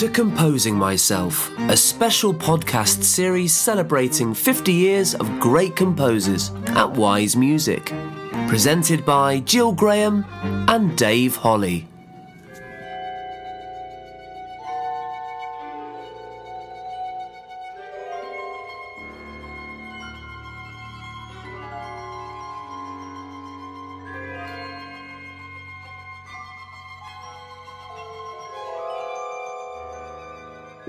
to Composing Myself, a special podcast series celebrating 50 years of great composers at Wise Music. Presented by Gill Graham and Dave Holley.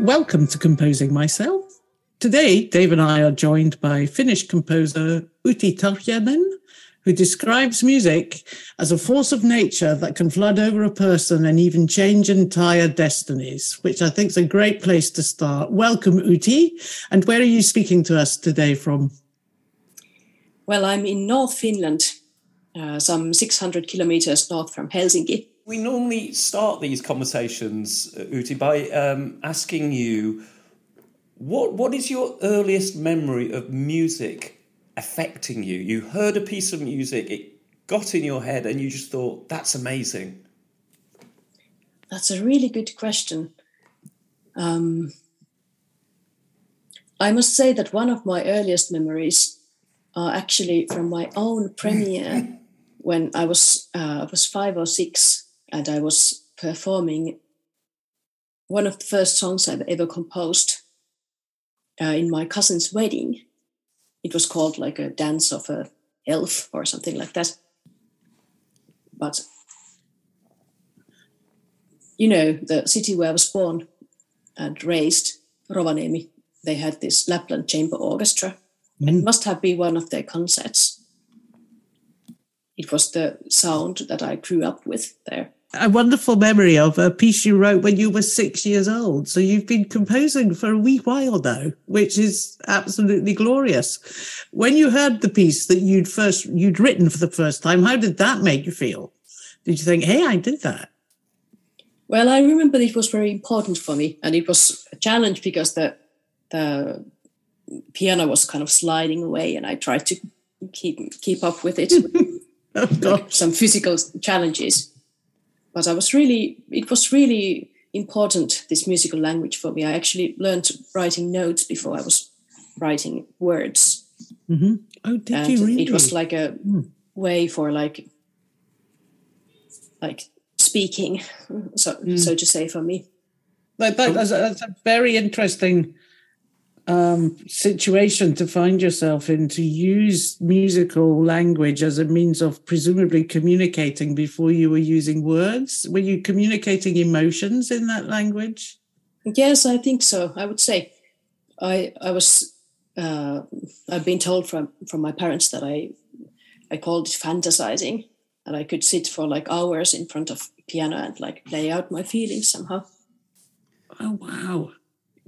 Welcome to Composing Myself. Today, Dave and I are joined by Finnish composer Outi Tarkiainen, who describes music as a force of nature that can flood over a person and even change entire destinies, which I think is a great place to start. Welcome, Outi. And where are you speaking to us today from? Well, I'm in North Finland, uh, some 600 kilometers north from Helsinki. We normally start these conversations, uh, Outi, by um, asking you what what is your earliest memory of music affecting you? You heard a piece of music, it got in your head, and you just thought, "That's amazing." That's a really good question. Um, I must say that one of my earliest memories are actually from my own premiere when I was uh, I was five or six and I was performing one of the first songs I've ever composed uh, in my cousin's wedding. It was called like a dance of a elf or something like that. But you know, the city where I was born and raised, Rovaniemi, they had this Lapland Chamber Orchestra. Mm. It must have been one of their concerts. It was the sound that I grew up with there a wonderful memory of a piece you wrote when you were six years old. So you've been composing for a wee while now, which is absolutely glorious. When you heard the piece that you'd first you'd written for the first time, how did that make you feel? Did you think, "Hey, I did that"? Well, I remember it was very important for me, and it was a challenge because the the piano was kind of sliding away, and I tried to keep keep up with it. oh, like some physical challenges but I was really, it was really important, this musical language for me. I actually learned writing notes before I was writing words. Mm-hmm. Oh, did and you really? It was like a mm. way for like, like speaking, so mm. so to say, for me. Like that, that's, a, that's a very interesting um, situation to find yourself in to use musical language as a means of presumably communicating before you were using words? Were you communicating emotions in that language? Yes, I think so. I would say I I was uh, I've been told from from my parents that I I called it fantasizing, and I could sit for like hours in front of piano and like play out my feelings somehow. Oh wow!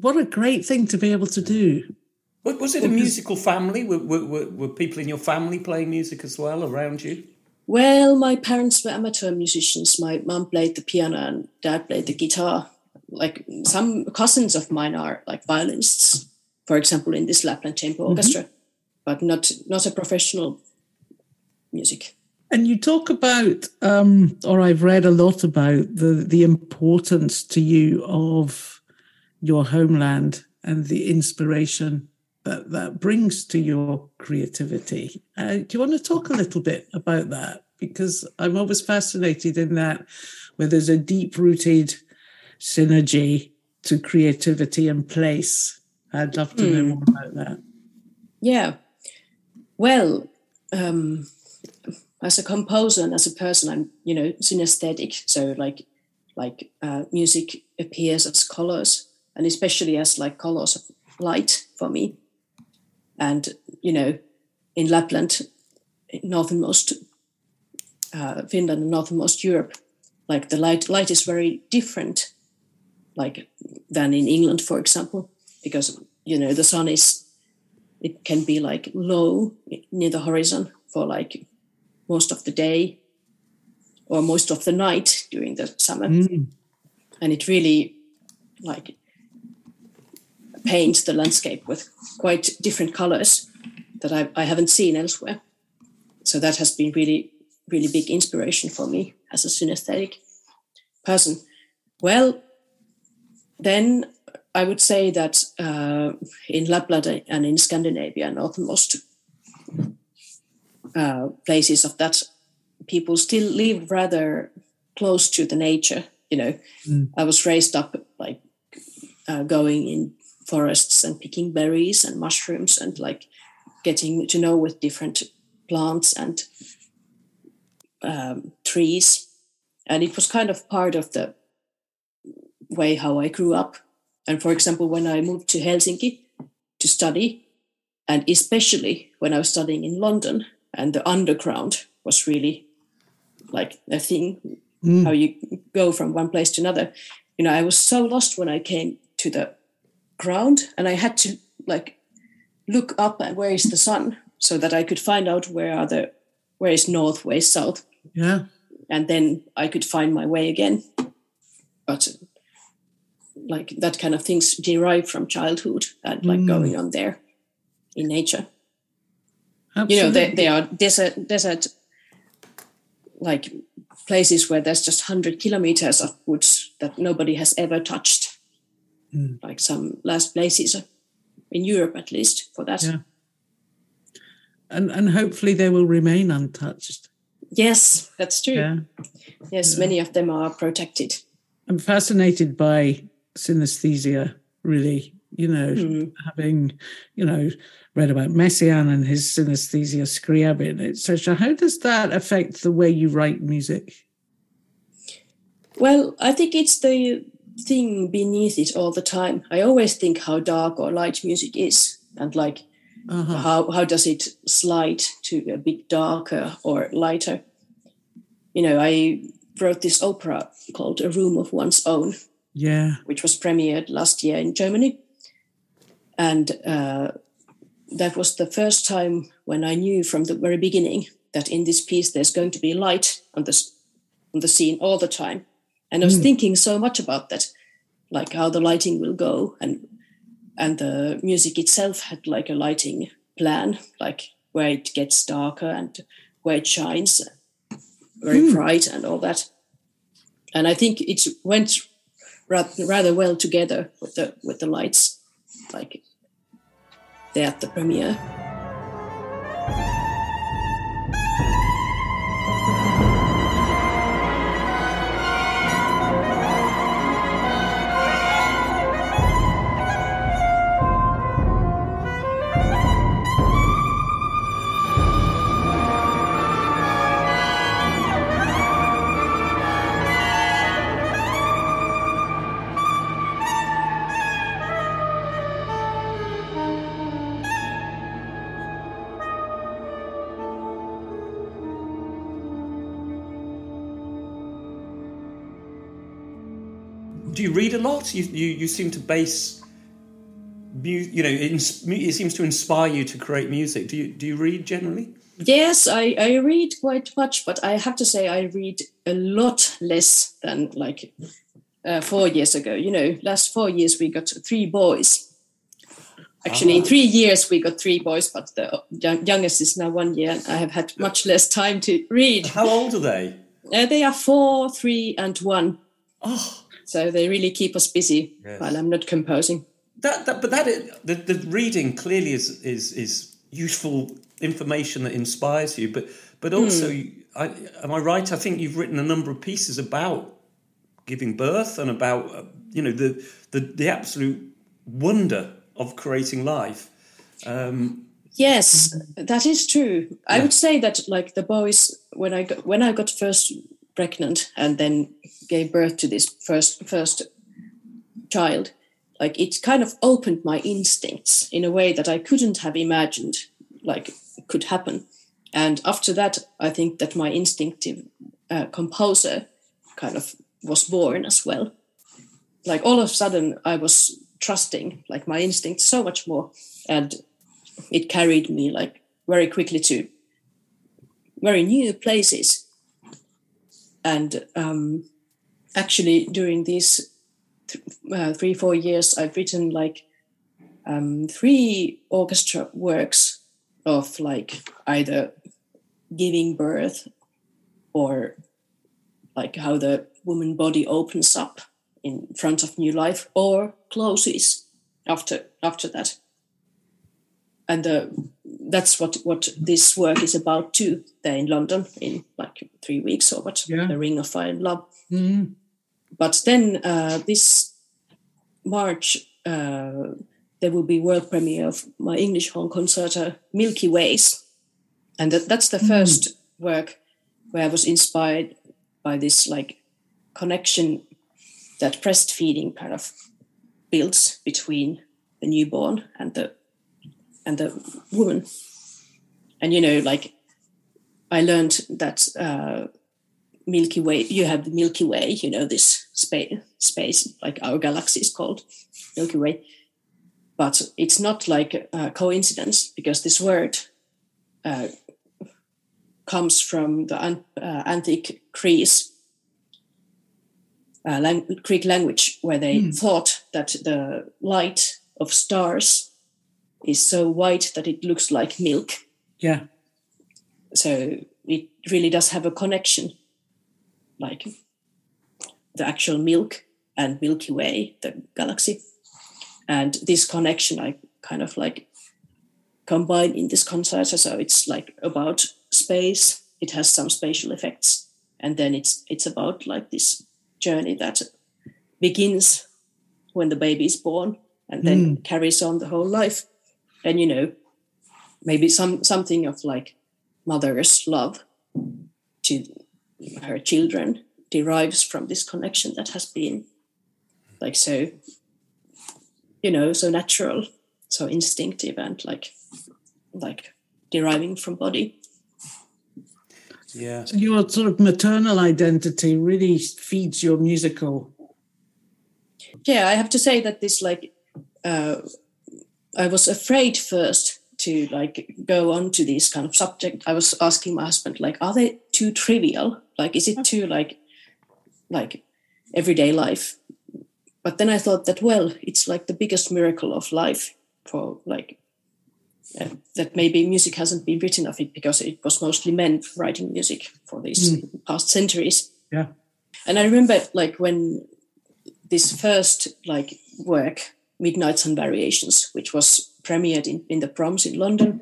What a great thing to be able to do. Was it a musical family? Were, were, were, people in your family playing music as well around you? Well, my parents were amateur musicians. My mom played the piano and dad played the guitar. Like some cousins of mine are like violinists, for example, in this Lapland Chamber mm-hmm. Orchestra, but not not a professional music. And you talk about, um, or I've read a lot about the the importance to you of your homeland and the inspiration that that brings to your creativity. Uh, do you want to talk a little bit about that? Because I'm always fascinated in that, where there's a deep rooted synergy to creativity and place. I'd love to mm. know hmm. more about that. Yeah. Well, um, as a composer and as a person, I'm, you know, synesthetic. So like, like uh, music appears as colors and especially as like colors of light for me. And you know, in Lapland, northernmost uh, Finland and northernmost Europe, like the light light is very different, like than in England, for example, because you know the sun is it can be like low near the horizon for like most of the day or most of the night during the summer mm. and it really like paint the landscape with quite different colors that I, I haven't seen elsewhere. So that has been really, really big inspiration for me as a synesthetic person. Well, then I would say that uh, in Lapland and in Scandinavia, northernmost uh, places of that, people still live rather close to the nature. You know, Mm. I was raised up like uh, going in forests and picking berries and mushrooms and like getting to know with different plants and um, trees. And it was kind of part of the way how I grew up. And for example, when I moved to Helsinki to study, and especially when I was studying in London, and the underground was really like a thing, Mm. how you go from one place to another. You know, I was so lost when I came to the ground, and I had to like look up at where is the sun, so that I could find out where are the where is north, where is south, Yeah. and then I could find my way again. But like that kind of things derive from childhood and like Mm. going on there in nature. Absolutely. You know, they, they are desert desert like places where there's just hundred kilometers of woods that nobody has ever touched. Mm. Like some last places in Europe, at least for that. Yeah. and and hopefully they will remain untouched. Yes, that's true. Yeah. Yes, Yeah. many of them are protected. I'm fascinated by synesthesia, really, you know, Mm. having, you know, read about Messiaen and his synesthesia scriabin, etc. How does that affect the way you write music? Well, I think it's the thing beneath it all the time. I always think how dark or light music is, and like Uh-huh. how how does it slide to a bit darker or lighter. You know, I wrote this opera called A Room of One's Own, Yeah. which was premiered last year in Germany, and uh, that was the first time when I knew from the very beginning that in this piece there's going to be light on the on the scene all the time. And I was Mm. thinking so much about that, like how the lighting will go, and and the music itself had like a lighting plan, like where it gets darker and where it shines very Mm. bright and all that. And I think it went rather, rather well together with the with the lights, like there at the premiere. Lot? You you, you seem to base, you know, it, it seems to inspire you to create music. Do you do you read generally? Yes, I, I read quite much, but I have to say I read a lot less than like uh, four years ago. You know, last four years we got three boys. Actually, in Ah. three years we got three boys, but the young, youngest is now one year. And I have had much less time to read. How old are they? Uh, they are four, three, and one, Oh, so they really keep us busy Yes. while I'm not composing. that, that but that is, the the reading clearly is is is useful information that inspires you. But but also, I, am I right? I think you've written a number of pieces about giving birth and about uh, you know the the the absolute wonder of creating life. Um, Yes, that is true. I would say that like the boys when I got, when I got first pregnant and then gave birth to this first first child, like it kind of opened my instincts in a way that I couldn't have imagined like could happen. And after that, I think that my instinctive uh, composer kind of was born as well. Like all of a sudden, I was trusting like my instincts so much more, and it carried me like very quickly to very new places and um, actually during these th- uh, three four years i've written like um, three orchestra works of like either giving birth or like how the woman body opens up in front of new life or closes after after that. And uh, that's what what this work is about too there in london in like three weeks or what Yeah. the ring of fire and love Mhm. but then uh, this march uh, there will be world premiere of my english horn concerto milky ways and that, that's the first work where i was inspired by this like connection that breastfeeding kind of builds between the newborn and the and the woman. And you know like i learned that uh, milky way you have the milky way you know this space space like our galaxy is called milky way. But it's not like a coincidence because this word uh, comes from the uh, antique Greece uh, lang- Greek language, where they thought that the light of stars is so white that it looks like milk. Yeah. So it really does have a connection, like the actual milk and Milky Way, the galaxy. And this connection, I kind of like combine in this concert. So it's like about space. It has some spatial effects, and then it's it's about like this journey that begins when the baby is born and then hmm. carries on the whole life. And you know, maybe some something of like mother's love to her children derives from this connection that has been like so you know so natural so instinctive and like like deriving from body Yeah. So your sort of maternal identity really feeds your musical. yeah i have to say that this like uh, i was afraid first to like go on to these kind of subject. I was asking my husband like are they too trivial? Like is it too like like everyday life? But then i thought that well it's like the biggest miracle of life for like uh, that maybe music hasn't been written of it because it was mostly men writing music for these past centuries. Yeah. and i remember like when this first like work Midnight Sun Variations which was premiered in, in the proms in london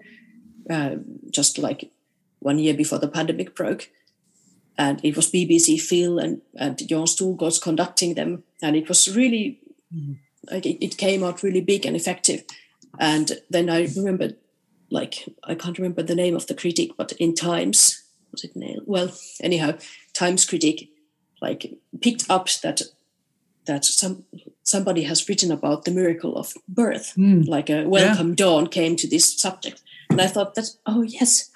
uh, just like one year before the pandemic broke. And it was bbc phil and, and jon Storgårds conducting them. And it was really like it, it came out really big and effective. And then i remember like i can't remember the name of the critic but in times was it Neil? Well anyhow times critic like picked up that that some somebody has written about the miracle of birth. Hmm. Like a welcome dawn came to this subject. And i thought that oh yes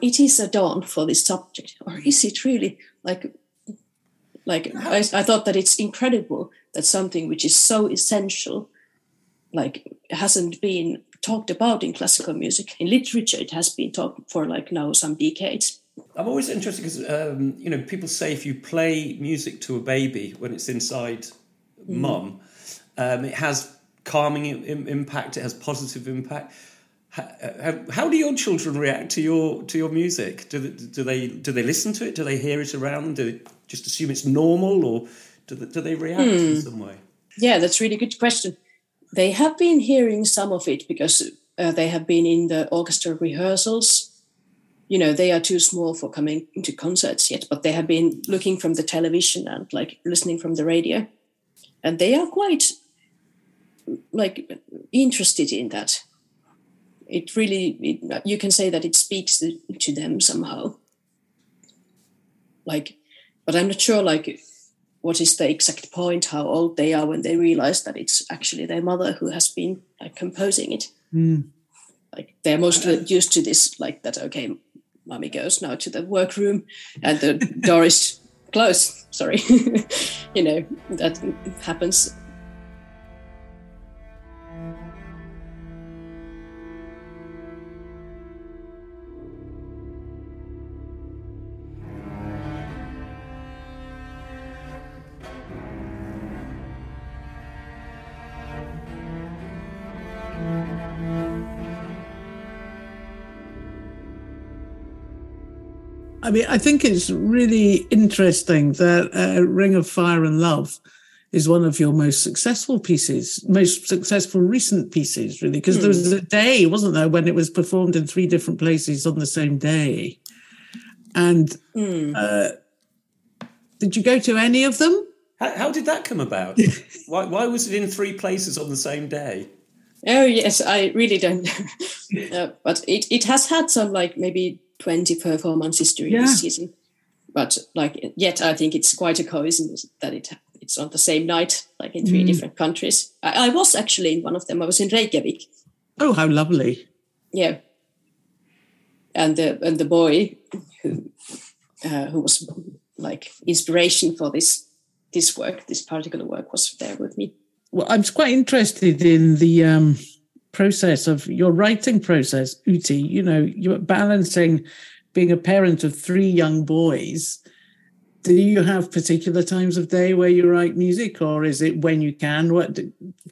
it is a dawn for this subject. Or is it really? Like like I, I thought that it's incredible that something which is so essential like hasn't been talked about in classical music. In literature it has been talked for like now some decades I'm always interested because um, you know people say if you play music to a baby when it's inside mum, um, it has calming im- im- impact. It has positive impact. How, how, how do your children react to your to your music? Do they, do they do they listen to it? Do they hear it around them? Do they just assume it's normal, or do they, do they react in some way? Yeah, that's a really good question. They have been hearing some of it because uh, they have been in the orchestra rehearsals. You know, they are too small for coming to concerts yet, but they have been looking from the television and like listening from the radio. And they are quite like interested in that. It really, it, you can say that it speaks to, to them somehow. Like, but I'm not sure, like, what is the exact point, how old they are when they realize that it's actually their mother who has been like composing it. Hmm. Like they're mostly used to this, like that. Okay, mommy goes now to the workroom, and the door is closed. Sorry, you know that happens. I mean, I think it's really interesting that uh, Ring of Fire and Love is one of your most successful pieces, most successful recent pieces, really, because mm. there was a day, wasn't there, when it was performed in three different places on the same day. And mm. uh, did you go to any of them? How, how did that come about? why, why was it in three places on the same day? Oh yes, I really don't. uh, but it, it has had some like maybe twenty performances during yeah. the season. But like yet, I think it's quite a coincidence that it it's on the same night, like in three mm. different countries. I, I, was actually in one of them. I was in Reykjavik. Oh, how lovely! Yeah, and the and the boy who uh, who was like inspiration for this this work, this particular work, was there with me. Well, I'm quite interested in the um, process of your writing process, Outi. You know, you're balancing being a parent of three young boys. Do you have particular times of day where you write music, or is it when you can? What?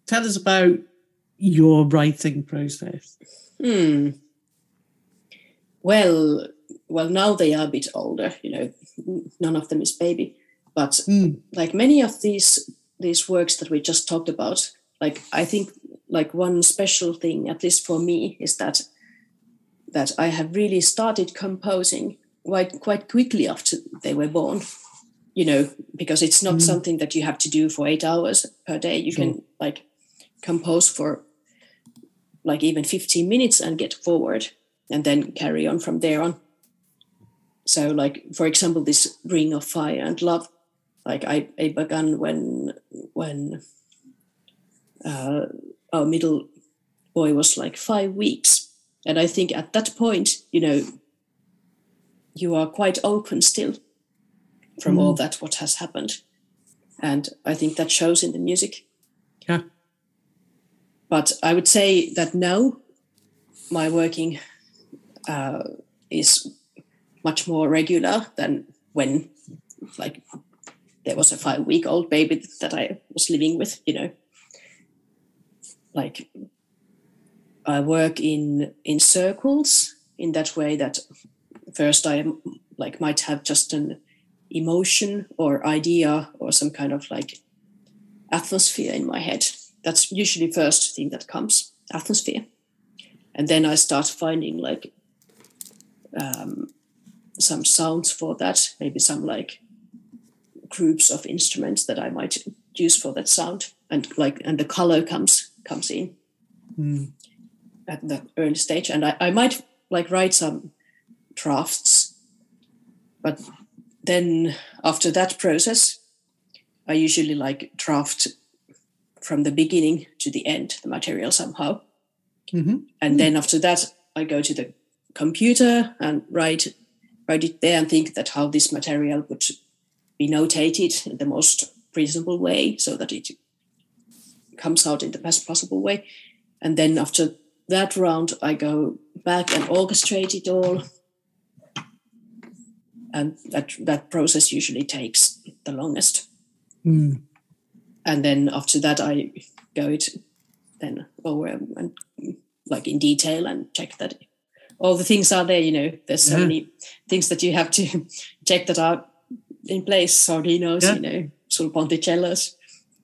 Tell us about your writing process. Hmm. Well, well, now they are a bit older. You know, none of them is baby, but mm. like many of these these works that we just talked about, like I think like one special thing, at least for me, is that that I have really started composing quite quite quickly after they were born. You know, because it's not mm. something that you have to do for eight hours per day. You sure. can like compose for like even 15 minutes and get forward and then carry on from there on. So, like for example, this Ring of Fire and Love like I, I began when when uh, our middle boy was like five weeks and i think at that point you know you are quite open still from mm. all that what has happened and i think that shows in the music yeah but i would say that now my working uh, is much more regular than when like there was a five week old baby that I was living with, you know. Like I work in in circles in that way that first I like might have just an emotion or idea or some kind of like atmosphere in my head. That's usually first thing that comes, atmosphere. And then I start finding like um, some sounds for that, maybe some like groups of instruments that I might use for that sound, and like and the color comes comes in mm. at the early stage, and I, I might like write some drafts, but then after that process, I usually like draft from the beginning to the end the material somehow, mm-hmm. and mm then after that I go to the computer and write write it there and think that how this material would be notated in the most reasonable way so that it comes out in the best possible way. And then after that round, I go back and orchestrate it all. And that, that process usually takes the longest. Mm. And then after that, I go it then over and like in detail and check that all the things are there. You know, there's so yeah. many things that you have to check that are in place, sordinos, yeah. you know, sort of ponticellos.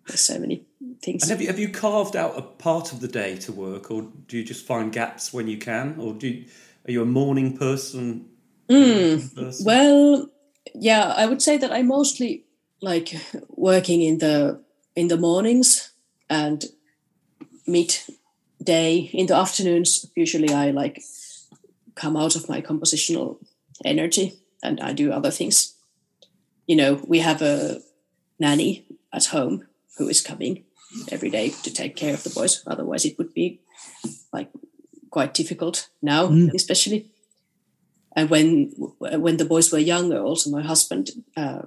There's so many things. And have you have you carved out a part of the day to work, or do you just find gaps when you can, or do you, are you a morning person? Mm, person? Well, yeah, I would say that I mostly like working in the in the mornings and midday in the afternoons. Usually, I like come out of my compositional energy and I do other things you know, we have a nanny at home who is coming every day to take care of the boys. Otherwise, it would be like quite difficult now, mm. especially. And when when the boys were younger, also my husband uh,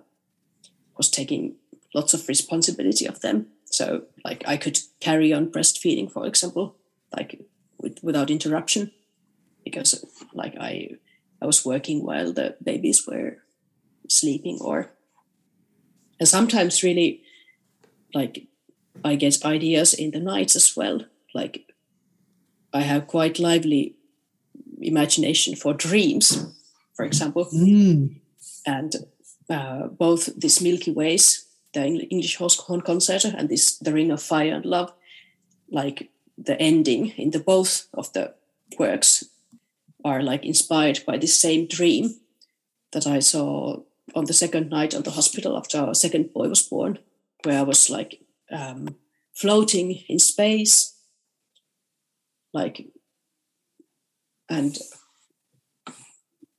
was taking lots of responsibility of them. So, like, I could carry on breastfeeding, for example, like with, without interruption, because like I I was working while the babies were sleeping or and sometimes really like I get ideas in the nights as well. Like I have quite lively imagination for dreams, for example. Mm. And uh, both this Milky Ways the English horn concerto and this The Ring of Fire and Love, like the ending in the both of the works are like inspired by the same dream that I saw on the second night on the hospital after our second boy was born, where I was like um, floating in space, like, and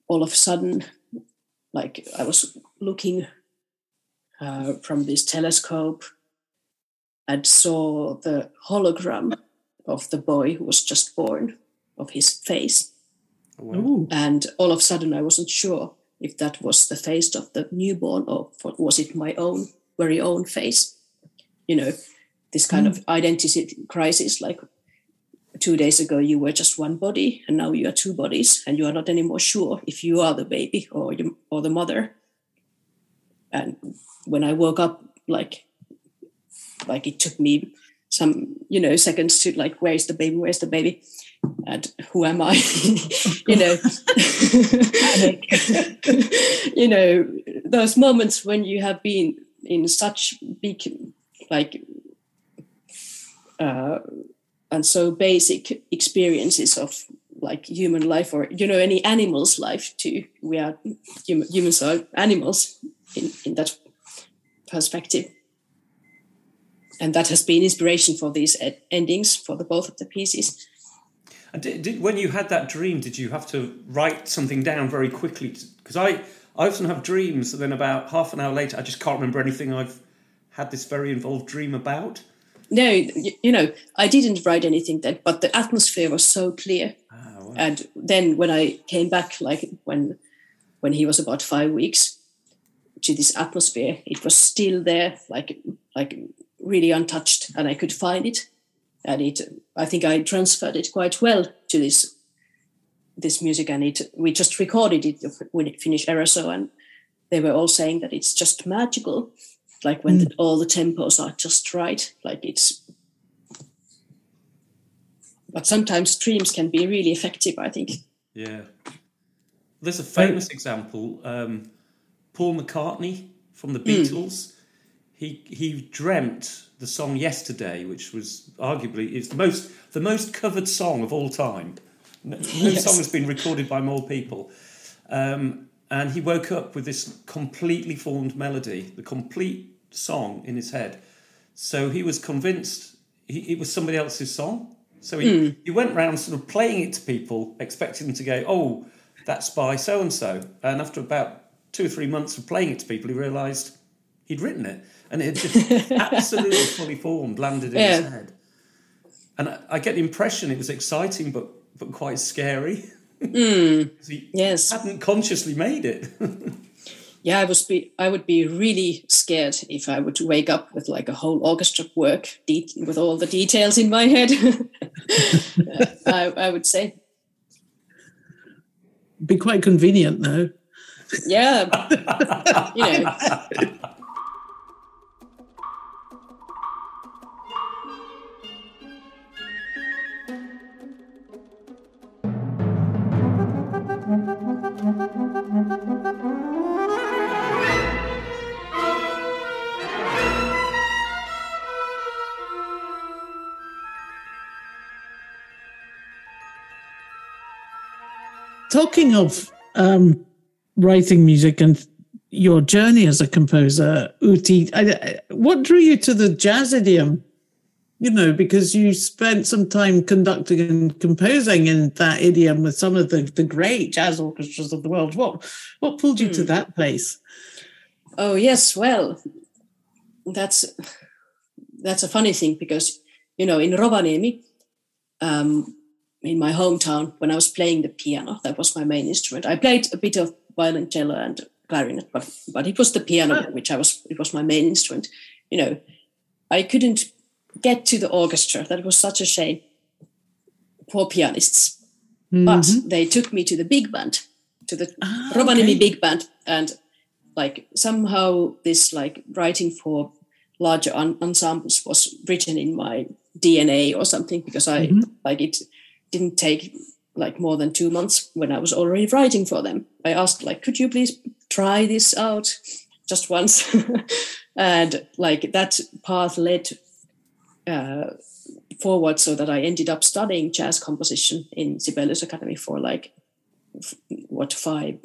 all of a sudden, like I was looking uh, from this telescope and saw the hologram of the boy who was just born of his face. Ooh. And all of a sudden, I wasn't sure if that was the face of the newborn or was it my own very own face. You know, this kind of mm. identity crisis like two days ago you were just one body and now you are two bodies and you are not anymore sure if you are the baby or you, or the mother. And when i woke up like like it took me some you know seconds to like where's the baby where's the baby? And who am i? You know. You know those moments when you have been in such big like uh, and so basic experiences of like human life or you know any animal's life too. We are hum- humans are animals in, in that perspective. And that has been inspiration for these ed- endings for the both of the pieces. And did, did, when you had that dream, did you have to write something down very quickly? Because I, I often have dreams, and then about half an hour later, I just can't remember anything I've had this very involved dream about. no you, you know i didn't write anything then but the atmosphere was so clear Ah, wow. and then when i came back like when when he was about five weeks to this atmosphere it was still there like like really untouched and i could find it and it i think i transferred it quite well to this this music and it we just recorded it when it finished Eraso and they were all saying that it's just magical like when the, all the tempos are just right like it's but sometimes dreams can be really effective i think Yeah. There's a famous example. Um, Paul McCartney from the Beatles. He he dreamt the song "Yesterday," which was arguably is the most the most covered song of all time. No, no Yes. song has been recorded by more people. Um, and he woke up with this completely formed melody, the complete song in his head. So he was convinced he, it was somebody else's song. So he, hmm. he went round sort of playing it to people, expecting them to go, oh, that's by so and so. And after about two or three months of playing it to people, he realised he'd written it. And it had just absolutely fully formed, landed in his head. And I, I get the impression it was exciting, but, but quite scary. Mm. 'Cause he yes. hadn't consciously made it. yeah i was be i would be really scared if i would wake up with like a whole orchestra work de- with all the details in my head. I, I would say. Be quite convenient though. yeah. You know Talking of um, writing music and your journey as a composer, Outi, I, I- what drew you to the jazz idiom? You know, because you spent some time conducting and composing in that idiom with some of the, the great jazz orchestras of the world. What what pulled you to that place? Oh yes, well, that's that's a funny thing because you know in Rovaniemi, um, in my hometown, when I was playing the piano, that was my main instrument. I played a bit of violoncello and clarinet, but but it was the piano ah. which I was it was my main instrument. You know, I couldn't get to the orchestra. That was such a shame. Poor pianists. But mm-hmm. they took me to the big band, to the Ah, Rovaniemi okay. big band, and like somehow this like writing for larger en- ensembles was written in my DNA or something because I mm-hmm. like it didn't take like more than two months when I was already writing for them. I asked like, could you please try this out just once? and like that path led uh, forward so that I ended up studying jazz composition in Sibelius Academy for like what five,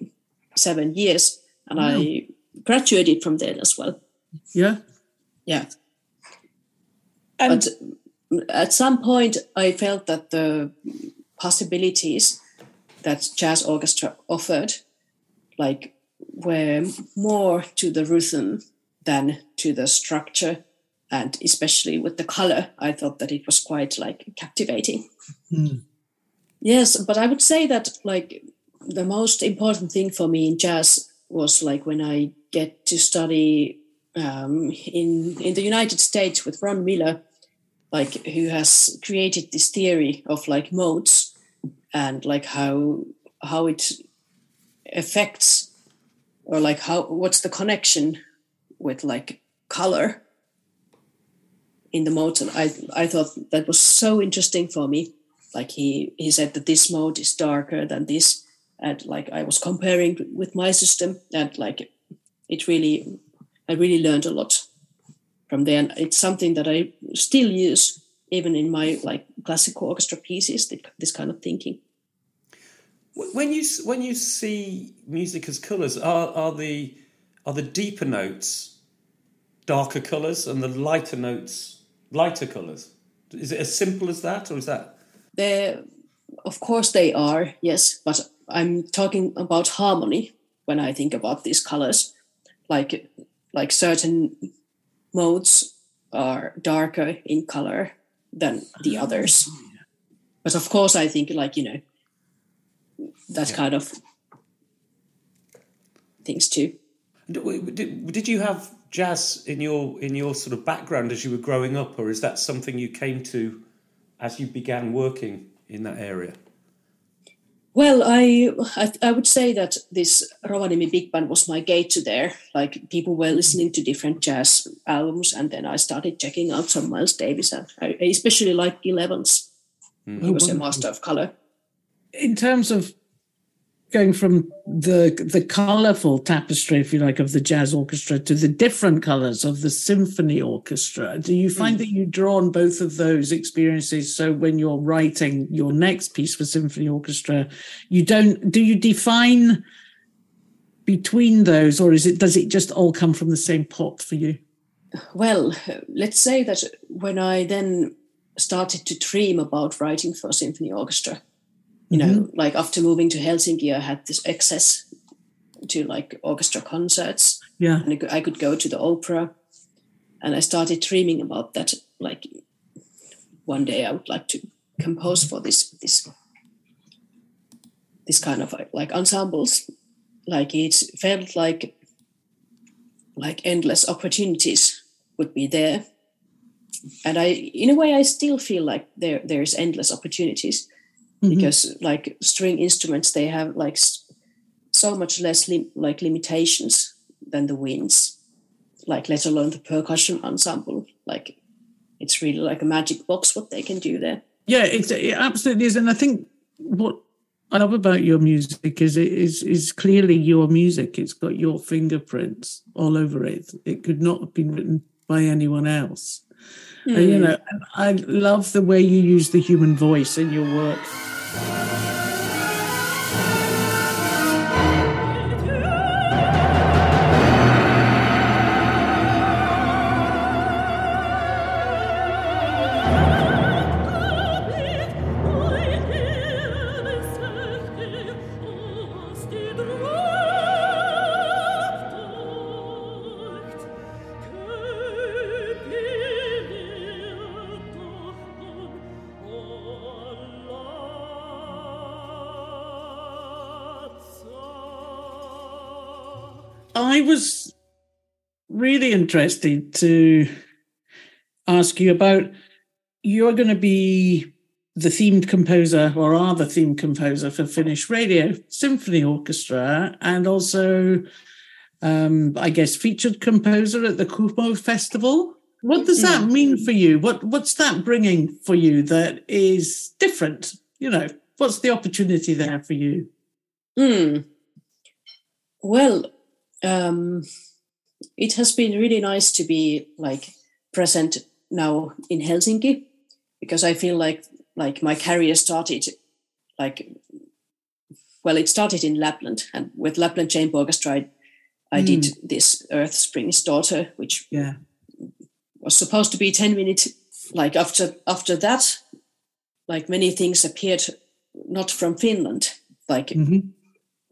seven years, and wow. I graduated from there as well. Yeah, yeah. And but at some point, I felt that the possibilities that jazz orchestra offered, like, were more to the rhythm than to the structure and especially with the color i thought that it was quite like captivating mm. yes but i would say that like the most important thing for me in jazz was like when i get to study um, in in the united states with ron miller like who has created this theory of like modes and like how how it affects or like how what's the connection with like color in the modes. And I, I thought that was so interesting for me. Like he he said that this mode is darker than this. And like i was comparing with my system and like it really i really learned a lot from there and it's something that i still use even in my like classical orchestra pieces this kind of thinking when you when you see music as colors are are the are the deeper notes darker colors and the lighter notes lighter colors? Is it as simple as that, or is that? They, of course, they are. Yes, but I'm talking about harmony when I think about these colors. Like, like certain modes are darker in color than the ah, others. But of course, I think like you know that yeah. kind of things too. Did, did you have jazz in your in your sort of background as you were growing up, or is that something you came to as you began working in that area? Well, I, I, I would say that this Rovaniemi Big Band was my gate to there. Like people were listening to different jazz albums, and then I started checking out some Miles Davis, and I especially like Gil Evans. Mm. He was a master of color. In terms of going from the the colorful tapestry, if you like, of the jazz orchestra to the different colors of the symphony orchestra. Do you find mm. that you draw on both of those experiences? So when you're writing your next piece for symphony orchestra, you don't do you define between those, or is it does it just all come from the same pot for you? Well, let's say that when I then started to dream about writing for symphony orchestra you know mm-hmm. like after moving to helsinki i had this access to like orchestra concerts. Yeah. And I could, go to the opera. And i started dreaming about that like one day i would like to compose for this this this kind of like ensembles. Like it felt like like endless opportunities would be there. And i in a way i still feel like there there's endless opportunities mm-hmm. because like string instruments they have like so much less lim- like limitations than the winds like let alone the percussion ensemble like it's really like a magic box what they can do there yeah it's, it absolutely is and i think what I love about your music is it is is clearly your music. It's got your fingerprints all over it. It could not have been written by anyone else. Mm. And, you hmm. know, I love the way you use the human voice in your work. I was really interested to ask you about you're going to be the themed composer or are the themed composer for Finnish Radio Symphony Orchestra and also, um, I guess, featured composer at the Kuhmo Festival. What does that mm-hmm. mean for you? What What's that bringing for you that is different? You know, what's the opportunity there for you? Mm. Well, um, it has been really nice to be like present now in Helsinki because I feel like like my career started like well it started in Lapland and with Lapland Chamber Orchestra I, I Mm. did this Earth Springs Daughter which Yeah. was supposed to be 10 minutes like after after that like many things appeared not from Finland like hmm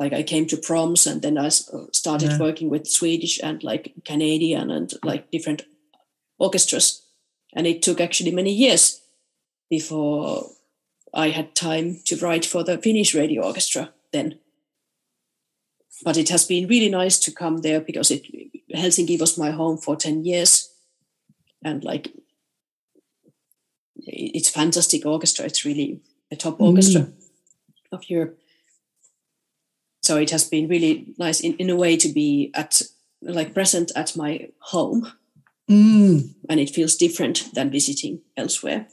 like I came to proms and then I uh, started Yeah. working with Swedish and like Canadian and like different orchestras. And it took actually many years before I had time to write for the Finnish radio orchestra then. But it has been really nice to come there because it Helsinki was my home for 10 years. And like it's fantastic orchestra. It's really a top orchestra of Europe so it has been really nice in, in a way to be at like present at my home Mm. and it feels different than visiting elsewhere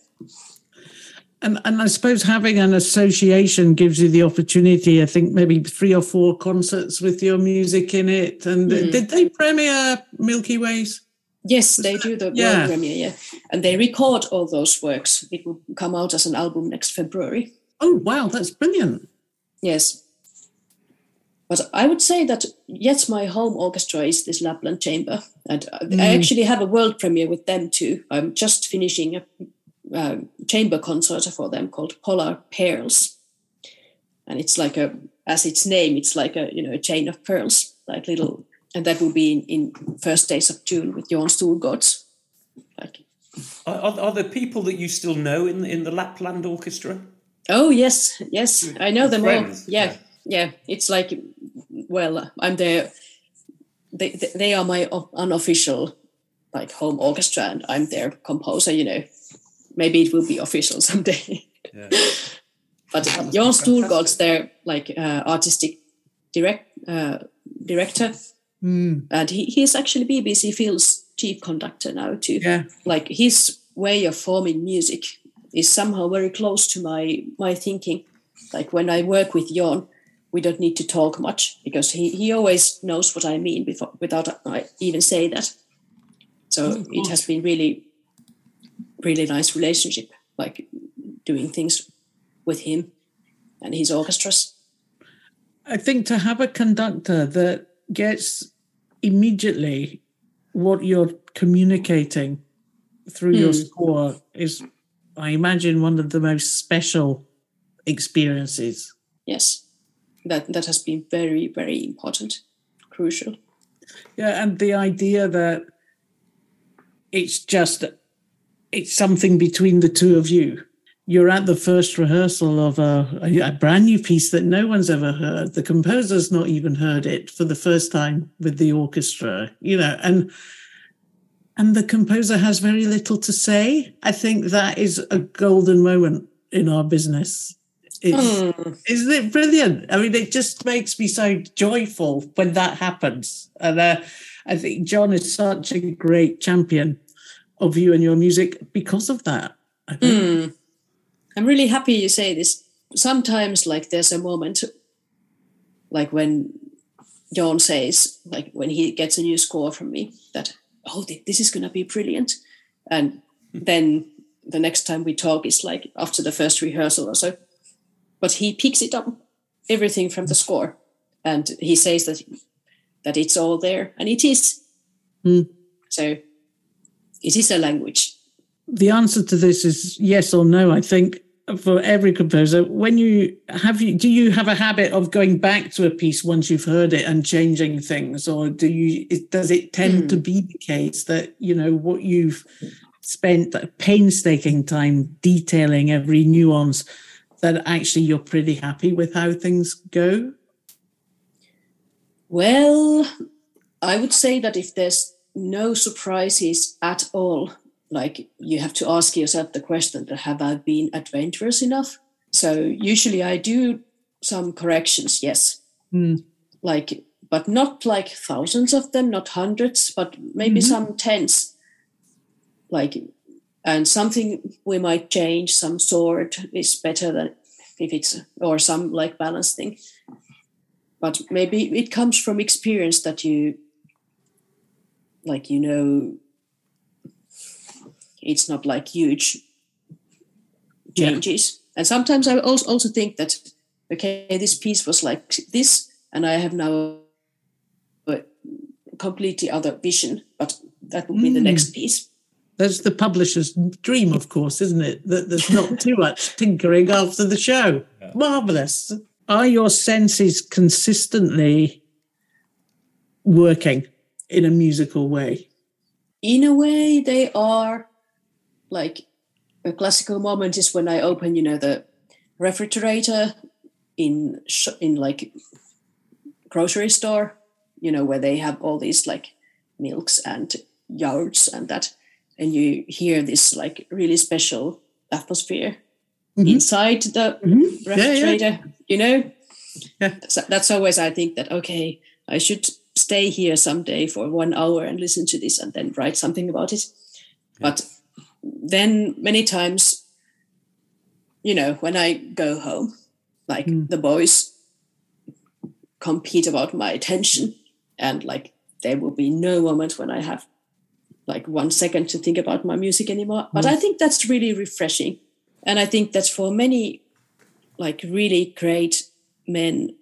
And and I suppose having an association gives you the opportunity. I think maybe three or four concerts with your music in it. And Mm. did they premiere Milky Ways? yes they do the Yeah. world premiere yeah and they record all those works it will come out as an album next february Oh wow, that's brilliant. yes but i would say that yes my home orchestra is this lapland chamber. And I- i Mm. actually have a world premiere with them too. I'm just finishing a uh, chamber concert for them called polar pearls. And it's like a as its name it's like a you know a chain of pearls like little and that will be in, in first days of june with Jon Storgårds. like Are, are, there people that you still know in in the Lapland Orchestra? oh yes yes. I know them Friends, all yeah, yeah. It's like well i'm there they, they- they are my unofficial like home orchestra and i'm their composer you know maybe it will be official someday Yeah. but That must Jon be their like uh, artistic direct uh, director, Mm. and he, he is actually BBC Phil's chief conductor now too. Yeah. Like his way of forming music is somehow very close to my my thinking. Like when I work with Jon, we don't need to talk much because he, he always knows what I mean before without I even say that. So Oh, it has been really, really nice relationship, like doing things with him and his orchestras. I think to have a conductor that gets immediately what you're communicating through your Hmm. score is, I imagine, one of the most special experiences. Yes, that that has been very very important, crucial. Yeah, and the idea that it's just it's something between the two of you. You're at the first rehearsal of a, a, brand new piece that no one's ever heard. The composer's not even heard it for the first time with the orchestra, you know, and and the composer has very little to say. I think that is a golden moment in our business. Mm, isn't it brilliant? I mean, it just makes me so joyful when that happens. And uh, I think Jon is such a great champion of you and your music because of that. Mm. I'm really happy you say this. Sometimes, like, there's a moment, like when Jon says, like, when he gets a new score from me, that, oh, this is going to be brilliant. And then the next time we talk is like after the first rehearsal or so. But he picks it up, everything from the score. And he says that that it's all there. And it is. Hmm. So it is a language. The answer to this is yes or no. I think for every composer, when you have you do you have a habit of going back to a piece once you've heard it and changing things, or do you? Does it tend Hmm. to be the case that you know what you've spent painstaking time detailing every nuance that actually you're pretty happy with how things go? Well, I would say that if there's no surprises at all, like you have to ask yourself the question that have I been adventurous enough? So usually I do some corrections, yes. Hmm. Like but not like thousands of them, not hundreds, but maybe Mhm. some tens. Like and something we might change, some sort is better than if it's or some like balance thing but maybe it comes from experience that you like you know it's not like huge Yeah. changes and sometimes i also also think that okay this piece was like this and i have now a completely other vision but that would be the Mm. next piece That's the publisher's dream, of course, isn't it? That there's not too much tinkering after the show. Marvelous. Are your senses consistently working in a musical way? in a way they are like a classical moment is when i open you know the refrigerator in sh- in like grocery store you know where they have all these like milks and yogurts and that and you hear this like really special atmosphere Mhm. inside the Mhm. Yeah, yeah. refrigerator you know Yeah. that's, that's always i think that okay i should stay here someday for one hour and listen to this and then write something about it but then many times you know when i go home like Mm. the boys compete about my attention and like there will be no moment when i have like one second to think about my music anymore. But mm. i think that's really refreshing. And i think that's for many like really great men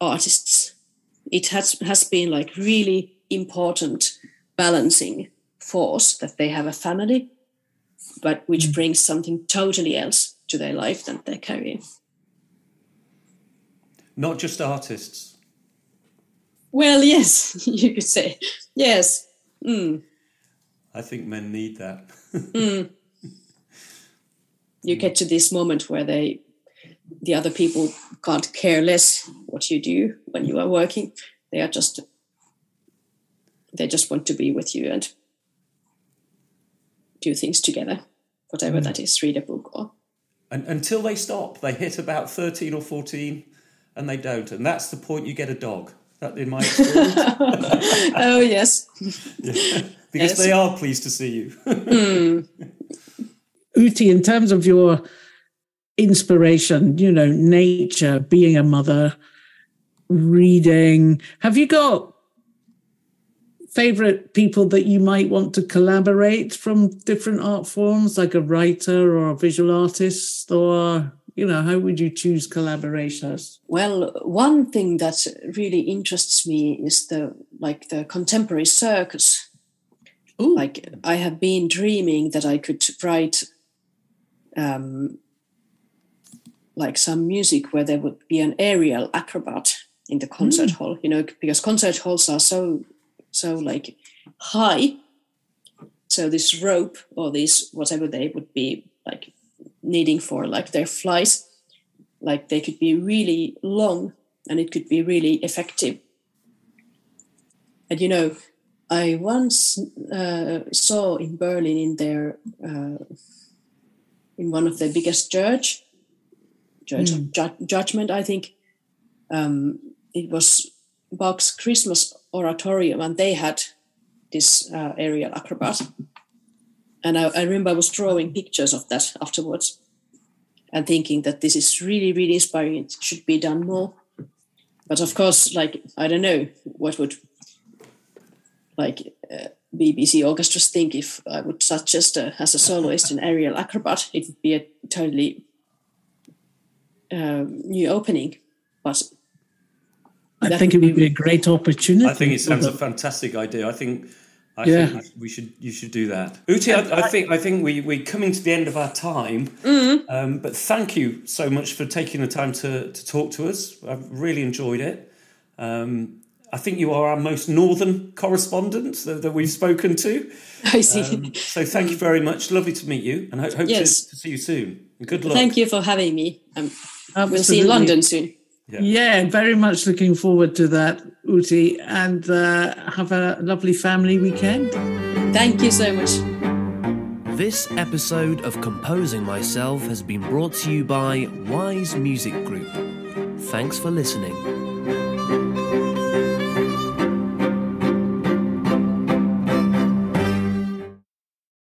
artists. It has has been like really important balancing force that they have a family but which mm. brings something totally else to their life than their career. Not just artists. well yes you could say. Yes Mm. I think men need that. you get to this moment where they the other people can't care less what you do when you are working they are just they just want to be with you and do things together whatever that is read a book or And until they stop, they hit about 13 or 14 and they don't. And that's the point you get a dog. That in my experience. oh yes because Yes. they are pleased to see you. Hmm. Outi, in terms of your inspiration, you know, nature, being a mother, reading, have you got favorite people that you might want to collaborate from different art forms, like a writer or a visual artist? Or, you know, how would you choose collaborations? Well, one thing that really interests me is the like the contemporary circus. Ooh. Like I have been dreaming that I could write um, like some music where there would be an aerial acrobat in the concert hall, you know, because concert halls are so so like high. So this rope or this whatever they would be like needing for like their flights like they could be really long and it could be really effective. And you know i once uh, saw in berlin in their uh, in one of the biggest church church of Ju- judgment i think um, it was bach's christmas oratorium and they had this uh, aerial acrobat and I, I remember i was drawing pictures of that afterwards and thinking that this is really really inspiring it should be done more but of course like i don't know what would like uh, bbc orchestras think if i would suggest uh, as a soloist an aerial acrobat it would be a totally um, new opening but I think it would would be a great opportunity. I think it sounds a fantastic idea. I think. I Yeah. think we should you should do that. Outi, I, I think I think we we're coming to the end of our time. Um, but thank you so much for taking the time to, to talk to us. I've really enjoyed it. Um, I think you are our most northern correspondent that, that we've spoken to. i see Um, so thank you very much. Lovely to meet you, and I hope Yes. to, to see you soon. Good luck. thank you for having me um, we'll see you in london soon Yeah, very much looking forward to that, Outi, and uh, have a lovely family weekend. thank you so much This episode of Composing Myself has been brought to you by Wise Music Group. Thanks for listening.